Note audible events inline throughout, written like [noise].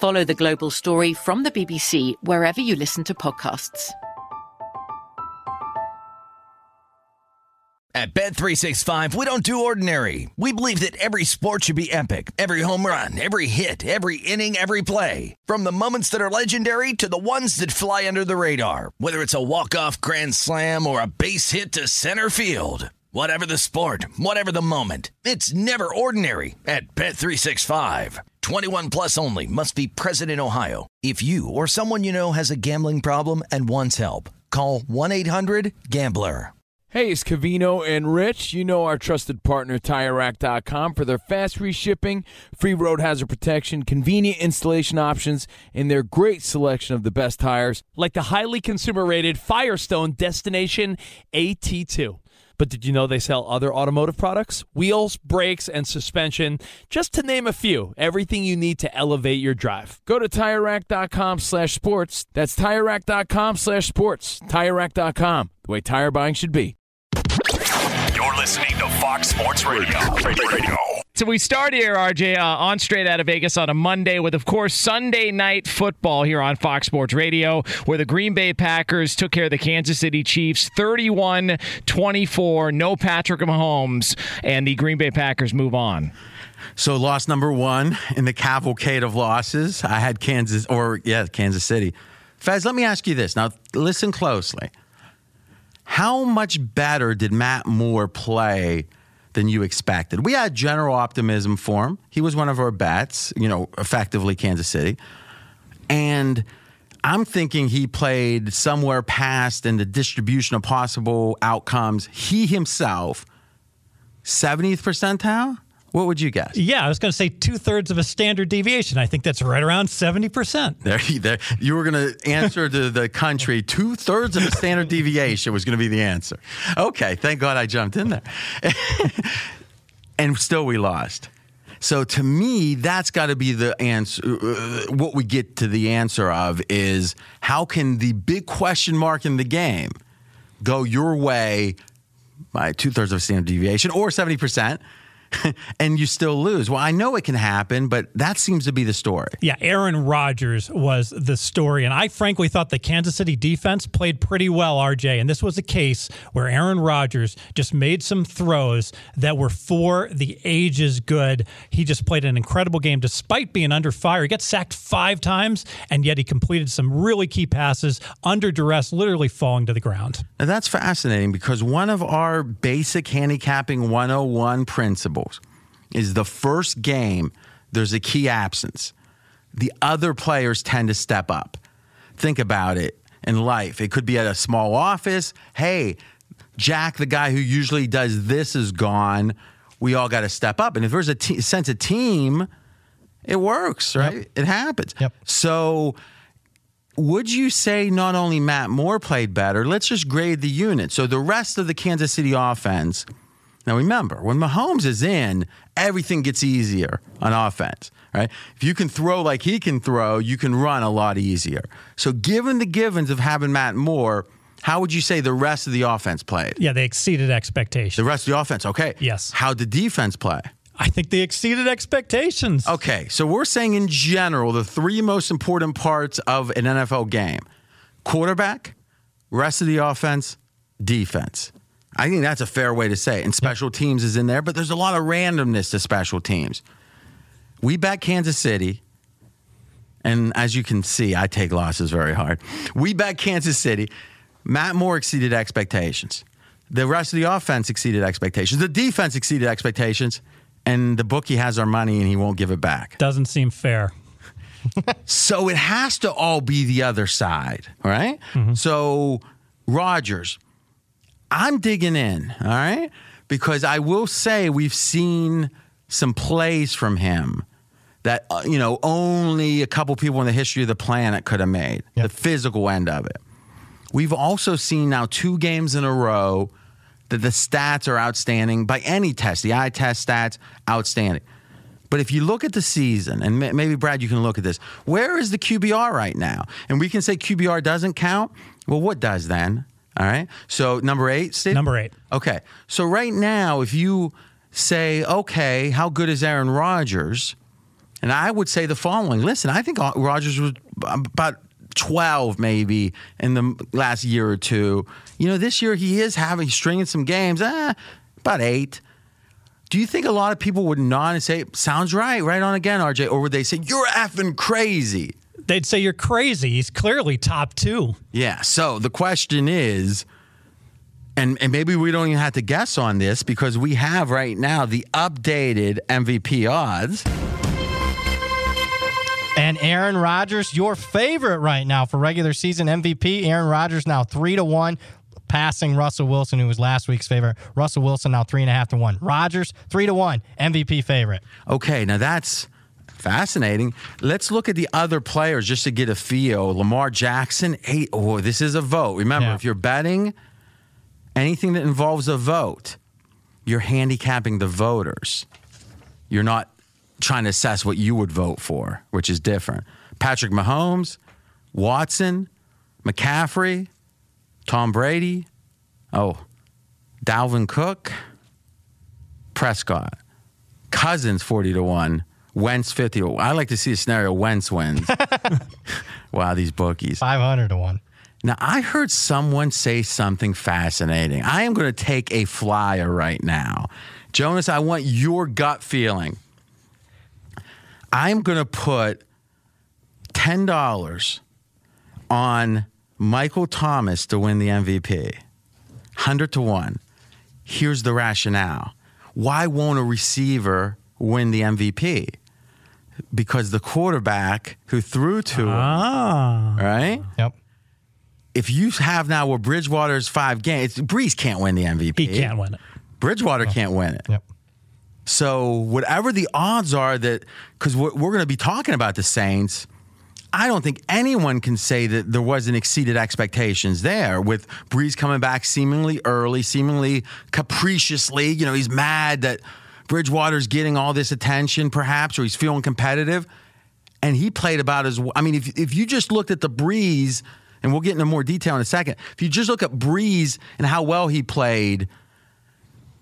Follow the global story from the BBC wherever you listen to podcasts. At Bet 365, we don't do ordinary. We believe that every sport should be epic. Every home run, every hit, every inning, every play. From the moments that are legendary to the ones that fly under the radar. Whether it's a walk-off grand slam or a base hit to center field. Whatever the sport, whatever the moment. It's never ordinary at Bet365. 21 plus only must be present in Ohio. If you or someone you know has a gambling problem and wants help, call 1-800-GAMBLER. Hey, it's Covino and Rich. You know our trusted partner, TireRack.com, for their fast free shipping, free road hazard protection, convenient installation options, and their great selection of the best tires, like the highly consumer rated Firestone Destination AT2. But did you know they sell other automotive products? Wheels, brakes, and suspension, just to name a few. Everything you need to elevate your drive. Go to TireRack.com slash sports. That's TireRack.com slash sports. TireRack.com, the way tire buying should be. You're listening to Fox Sports Radio. Radio. So we start here, RJ, uh, on straight out of Vegas on a Monday with, of course, Sunday night football here on Fox Sports Radio, where the Green Bay Packers took care of the Kansas City Chiefs 31 24. No Patrick Mahomes, and the Green Bay Packers move on. So loss number one in the cavalcade of losses. I had Kansas, or yeah, Kansas City. Fez, let me ask you this. Now, listen closely. How much better did Matt Moore play than you expected? We had general optimism for him. He was one of our bets, you know, effectively Kansas City. And I'm thinking he played somewhere past in the distribution of possible outcomes. He himself, 70th percentile? What would you guess? Yeah, I was going to say two thirds of a standard deviation. I think that's right around 70%. There, there you were going to answer to the country. [laughs] Two thirds of a standard deviation was going to be the answer. Okay, thank God I jumped in there. [laughs] and still we lost. So to me, that's got to be the answer. Uh, what we get to the answer of is how can the big question mark in the game go your way by two thirds of a standard deviation or 70%? [laughs] and you still lose. Well, I know it can happen, but that seems to be the story. Yeah, Aaron Rodgers was the story. And I frankly thought the Kansas City defense played pretty well, RJ. And this was a case where Aaron Rodgers just made some throws that were for the ages good. He just played an incredible game despite being under fire. He got sacked five times, and yet he completed some really key passes under duress, literally falling to the ground. Now, that's fascinating because one of our basic handicapping 101 principles is the first game, there's a key absence. The other players tend to step up. Think about it in life. It could be at a small office. Hey, Jack, the guy who usually does this, is gone. We all got to step up. And if there's a te- sense of team, it works, right? Yep. It happens. Yep. So, would you say not only Matt Moore played better? Let's just grade the unit. So, the rest of the Kansas City offense now remember, when Mahomes is in, everything gets easier on offense, right? If you can throw like he can throw, you can run a lot easier. So given the givens of having Matt Moore, how would you say the rest of the offense played? Yeah, they exceeded expectations. The rest of the offense, okay. Yes. How did defense play? I think they exceeded expectations. Okay, so we're saying in general the three most important parts of an NFL game quarterback, rest of the offense, defense. I think that's a fair way to say it. And special teams is in there, but there's a lot of randomness to special teams. We bet Kansas City. And as you can see, I take losses very hard. We bet Kansas City. Matt Moore exceeded expectations. The rest of the offense exceeded expectations. The defense exceeded expectations. And the bookie has our money and he won't give it back. Doesn't seem fair. [laughs] [laughs] So it has to all be the other side, right? Mm-hmm. So Rodgers, I'm digging in, all right? Because I will say we've seen some plays from him that uh, you know only a couple people in the history of the planet could have made. The physical end of it. We've also seen now two games in a row that the stats are outstanding by any test. The eye test stats outstanding. But if you look at the season, and maybe Brad, you can look at this. Where is the QBR right now? And we can say QBR doesn't count. Well, what does then? All right. So number eight, Steve. Number eight. Okay. So right now, if you say, okay, how good is Aaron Rodgers? And I would say the following. Listen, I think Rodgers was about 12 maybe in the last year or two. You know, this year he is having stringing some games, eh, about eight. Do you think a lot of people would nod and say, sounds right, right on again, RJ? Or would they say, you're effing crazy? They'd say you're crazy. He's clearly top two. Yeah. So the question is, and, and maybe we don't even have to guess on this because we have right now the updated MVP odds. And Aaron Rodgers, your favorite right now for regular season MVP. Aaron Rodgers now three to one, passing Russell Wilson, who was last week's favorite. Russell Wilson now three and a half to one. Rodgers three to one, MVP favorite. Okay, now that's fascinating. Let's look at the other players just to get a feel. Lamar Jackson, eight. Oh, this is a vote. Remember, Yeah. if you're betting anything that involves a vote, you're handicapping the voters. You're not trying to assess what you would vote for, which is different. Patrick Mahomes, Watson, McCaffrey, Tom Brady, oh, Dalvin Cook, Prescott, Cousins 40 to 1, Wentz 50 I like to see a scenario Wentz wins. [laughs] wow, these bookies. Five hundred to one. Now, I heard someone say something fascinating. I am going to take a flyer right now. Jonas, I want your gut feeling. I'm going to put $10 on Michael Thomas to win the MVP. 100 to 1. Here's the rationale. Why won't a receiver win the MVP? Because the quarterback who threw to him, Ah. right? Yep. if you have now where Bridgewater's five games, Brees can't win the MVP. He can't win it. Bridgewater can't win it. Yep. So whatever the odds are that, because we're, we're going to be talking about the Saints, I don't think anyone can say that there wasn't exceeded expectations there with Brees coming back seemingly early, seemingly capriciously. You know, he's mad that Bridgewater's getting all this attention, perhaps, or he's feeling competitive. And he played about as I mean, if if you just looked at the Brees, and we'll get into more detail in a second. If you just look at Brees and how well he played,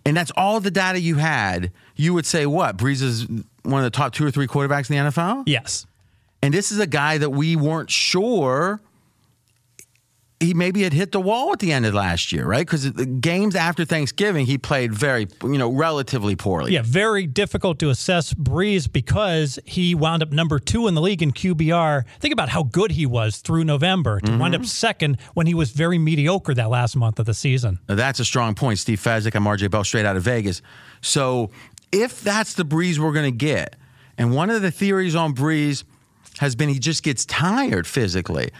and that's all the data you had, you would say what? Brees is one of the top two or three quarterbacks in the NFL? Yes. And this is a guy that we weren't sure he maybe had hit the wall at the end of last year, right? Because the games after Thanksgiving, he played very, you know, relatively poorly. Yeah, very difficult to assess Brees because he wound up number two in the league in QBR. Think about how good he was through November to wind up mm-hmm. second when he was very mediocre that last month of the season. Now, That's a strong point. Steve Fezzik, I'm RJ Bell, straight out of Vegas. So if that's the Brees we're going to get, and one of the theories on Brees has been he just gets tired physically.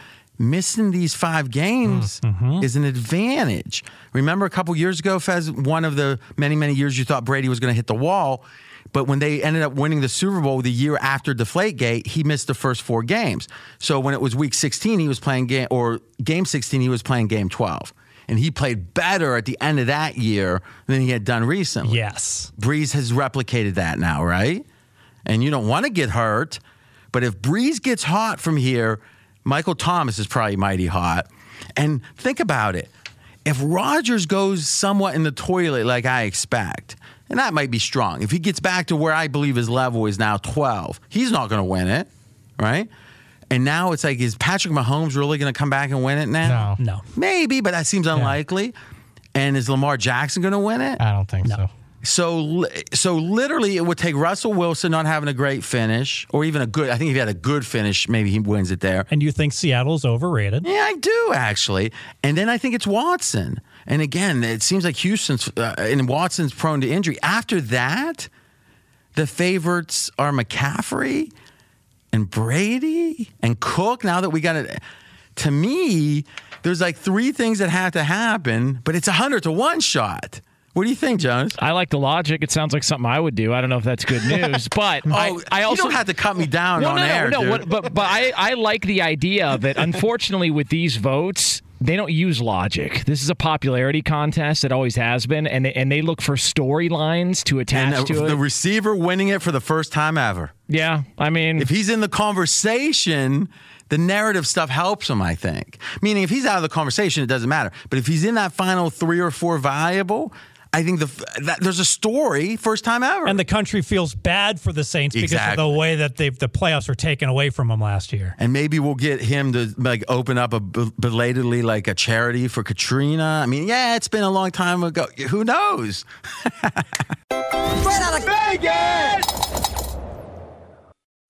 Missing these five games mm-hmm. is an advantage. Remember a couple years ago, Fez, one of the many, many years you thought Brady was going to hit the wall. But when they ended up winning the Super Bowl the year after Deflategate, he missed the first four games. So when it was week 16, he was playing game, or game 16, he was playing game 12. And he played better at the end of that year than he had done recently. Yes. Brees has replicated that now, right? And you don't want to get hurt. But if Brees gets hot from here, Michael Thomas is probably mighty hot. And think about it. If Rodgers goes somewhat in the toilet like I expect, and that might be strong, if he gets back to where I believe his level is now 12, he's not going to win it, right? And now it's like, is Patrick Mahomes really going to come back and win it now? No. No. Maybe, but that seems unlikely. And is Lamar Jackson going to win it? I don't think so. So, so literally, it would take Russell Wilson not having a great finish, or even a good. I think if he had a good finish, maybe he wins it there. And you think Seattle's overrated? Yeah, I do actually. And then I think it's Watson. And again, it seems like Houston's uh, and Watson's prone to injury. After that, the favorites are McCaffrey and Brady and Cook. Now that we got it, to me, there's like three things that have to happen, but it's a hundred to one shot. What do you think, Jonas? I like the logic. It sounds like something I would do. I don't know if that's good news, [laughs] but oh, I, I also you don't have to cut me down no, on no, air, no. What, but but I, I like the idea of it. Unfortunately, with these votes, they don't use logic. This is a popularity contest. It always has been, and they, and they look for storylines to attach the, to it. the receiver winning it for the first time ever. Yeah, I mean, if he's in the conversation, the narrative stuff helps him. I think. Meaning, if he's out of the conversation, it doesn't matter. But if he's in that final three or four valuable. I think the that, there's a story first time ever, and the country feels bad for the Saints because of the way that they the playoffs were taken away from them last year. and maybe we'll get him to like open up a belatedly like a charity for Katrina. I mean, yeah, it's been a long time ago. Who knows? [laughs] Straight out of Vegas!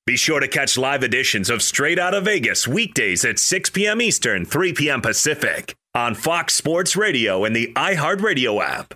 Be sure to catch live editions of Straight Out of Vegas weekdays at 6 p.m. Eastern, 3 p.m. Pacific on Fox Sports Radio and the iHeartRadio app.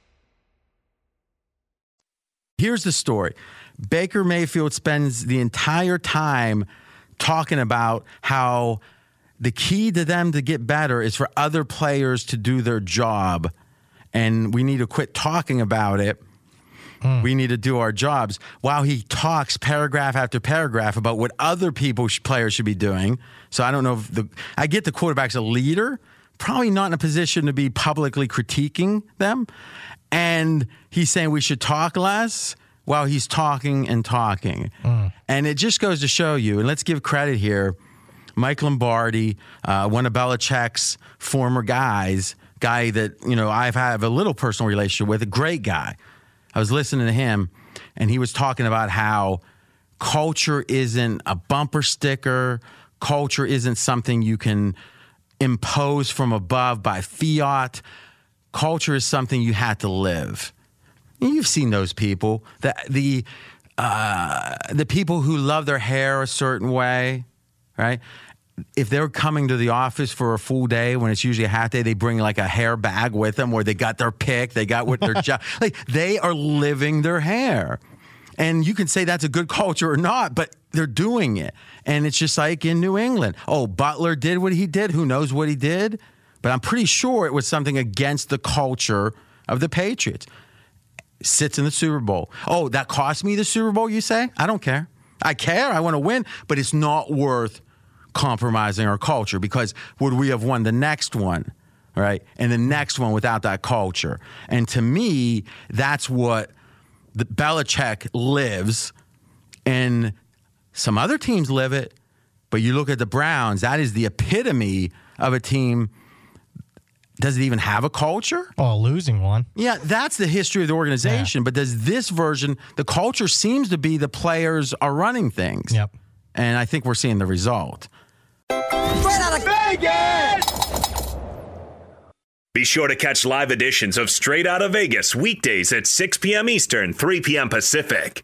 Here's the story Baker Mayfield spends the entire time talking about how the key to them to get better is for other players to do their job. And we need to quit talking about it. Hmm. We need to do our jobs while he talks paragraph after paragraph about what other people, players should be doing. So I don't know if the, I get the quarterback's a leader, probably not in a position to be publicly critiquing them. And he's saying we should talk less while he's talking and talking. And it just goes to show you, and let's give credit here. Mike Lombardi, uh, one of Belichick's former guys, guy that, you know, I've had a little personal relationship with, a great guy. I was listening to him, and he was talking about how culture isn't a bumper sticker, culture isn't something you can impose from above by fiat. Culture is something you had to live. You've seen those people, the the uh, the people who love their hair a certain way, right? If they're coming to the office for a full day when it's usually a half day, they bring like a hair bag with them where they got their pick, they got what their [laughs] job. Like they are living their hair. And you can say that's a good culture or not, but they're doing it. And it's just like in New England. Oh, Butler did what he did. Who knows what he did? But I'm pretty sure it was something against the culture of the Patriots. Sits in the Super Bowl. Oh, that cost me the Super Bowl, you say? I don't care. I care. I want to win, but it's not worth compromising our culture because would we have won the next one? Right. And the next one without that culture. And to me, that's what the Belichick lives and some other teams live it. But you look at the Browns, that is the epitome of a team. Does it even have a culture? Oh, losing one. Yeah, that's the history of the organization. But does this version, the culture seems to be the players are running things. Yep. And I think we're seeing the result. Straight out of Vegas! Be sure to catch live editions of Straight Out of Vegas weekdays at 6 p.m. Eastern, 3 p.m. Pacific.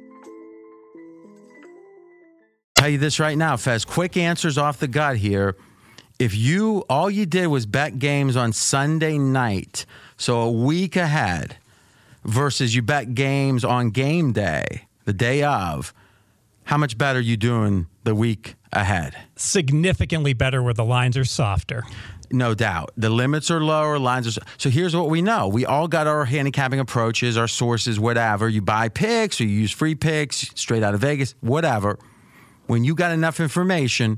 tell you this right now, Fez. Quick answers off the gut here. If you all you did was bet games on Sunday night, so a week ahead, versus you bet games on game day, the day of, how much better are you doing the week ahead? Significantly better where the lines are softer. No doubt. The limits are lower, lines are. So here's what we know. We all got our handicapping approaches, our sources, whatever. You buy picks or you use free picks straight out of Vegas, whatever when you got enough information,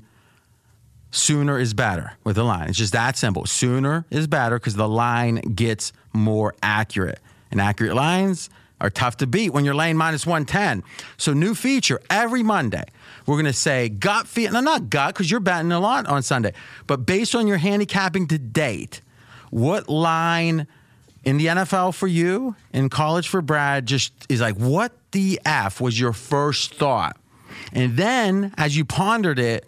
sooner is better with the line. It's just that simple. Sooner is better because the line gets more accurate. And accurate lines are tough to beat when you're laying minus 110. So, new feature every Monday, we're going to say gut feel. No, not gut because you're betting a lot on Sunday, but based on your handicapping to date, what line in the NFL for you, in college for Brad, just is like, what the F was your first thought? And then as you pondered it,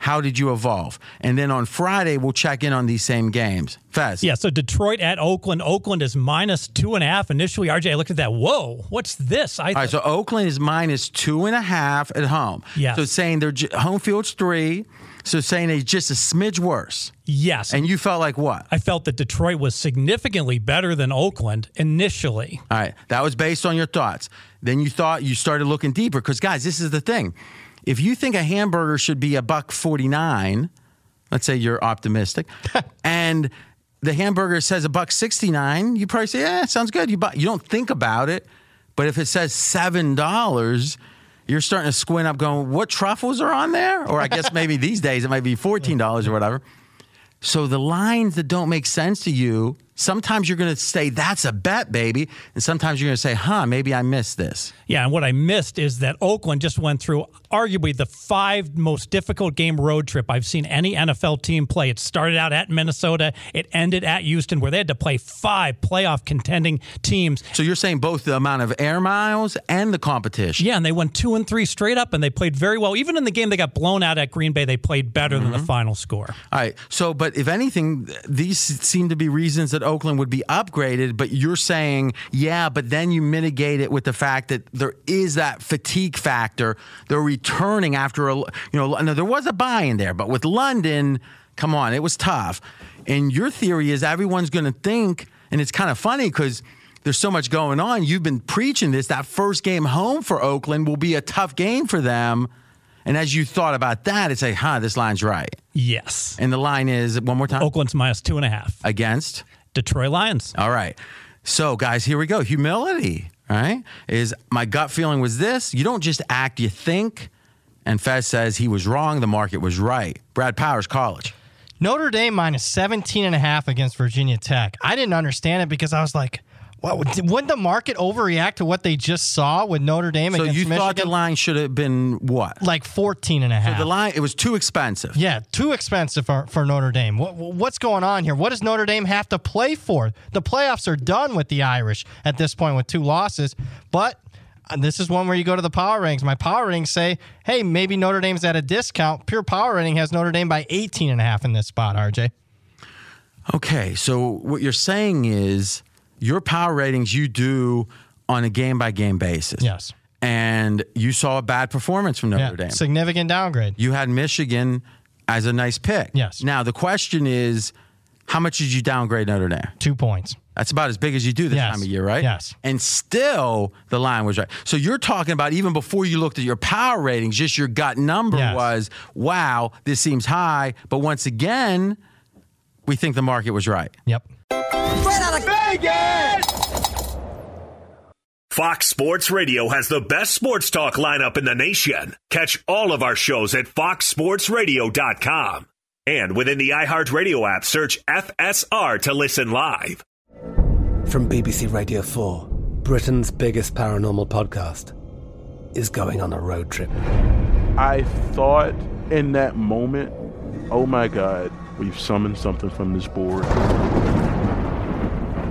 how did you evolve? And then on Friday, we'll check in on these same games. Fez. Yeah, so Detroit at Oakland. Oakland is minus two and a half. Initially, RJ, I looked at that. Whoa, what's this? I th- All right, so Oakland is minus two and a half at home. Yeah. So saying their home field's three. So saying it's just a smidge worse. Yes. And you felt like what? I felt that Detroit was significantly better than Oakland initially. All right. That was based on your thoughts. Then you thought you started looking deeper because, guys, this is the thing. If you think a hamburger should be a buck 49, let's say you're optimistic, [laughs] and the hamburger says a buck 69, you probably say, yeah, sounds good. You, buy, you don't think about it. But if it says $7, you're starting to squint up going, what truffles are on there? Or I guess [laughs] maybe these days it might be $14 or whatever. So the lines that don't make sense to you Sometimes you're going to say, that's a bet, baby. And sometimes you're going to say, huh, maybe I missed this. Yeah, and what I missed is that Oakland just went through arguably the five most difficult game road trip I've seen any NFL team play. It started out at Minnesota, it ended at Houston, where they had to play five playoff contending teams. So you're saying both the amount of air miles and the competition? Yeah, and they went two and three straight up, and they played very well. Even in the game they got blown out at Green Bay, they played better mm-hmm. than the mm-hmm. final score. All right. So, but if anything, these seem to be reasons that Oakland would be upgraded. But you're saying, yeah, but then you mitigate it with the fact that there is that fatigue factor. They're returning after a, you know, no, there was a bye in there, but with London, come on, it was tough. And your theory is everyone's going to think, and it's kind of funny because there's so much going on. You've been preaching this. That first game home for Oakland will be a tough game for them. And as you thought about that, it's like, huh, this line's right. Yes. And the line is one more time Oakland's minus two and a half. Against? Detroit Lions. All right. So, guys, here we go. Humility, right? Is my gut feeling was this you don't just act, you think. And Fez says he was wrong, the market was right. Brad Powers, college. Notre Dame minus 17 and a half against Virginia Tech. I didn't understand it because I was like, well, wouldn't the market overreact to what they just saw with Notre Dame so you Michigan? thought the line should have been what? Like 14 and a half. So the line, it was too expensive. Yeah, too expensive for, for Notre Dame. What, what's going on here? What does Notre Dame have to play for? The playoffs are done with the Irish at this point with two losses. But uh, this is one where you go to the power ratings. My power ratings say, hey, maybe Notre Dame's at a discount. Pure power rating has Notre Dame by 18 and a half in this spot, RJ. Okay, so what you're saying is your power ratings you do on a game by game basis. Yes. And you saw a bad performance from Notre yeah, Dame. Significant downgrade. You had Michigan as a nice pick. Yes. Now the question is, how much did you downgrade Notre Dame? Two points. That's about as big as you do this yes. time of year, right? Yes. And still, the line was right. So you're talking about even before you looked at your power ratings, just your gut number yes. was, wow, this seems high. But once again, we think the market was right. Yep. Straight out of Vegas! Fox Sports Radio has the best sports talk lineup in the nation. Catch all of our shows at foxsportsradio.com. And within the iHeartRadio app, search FSR to listen live. From BBC Radio 4, Britain's biggest paranormal podcast is going on a road trip. I thought in that moment, oh my God, we've summoned something from this board.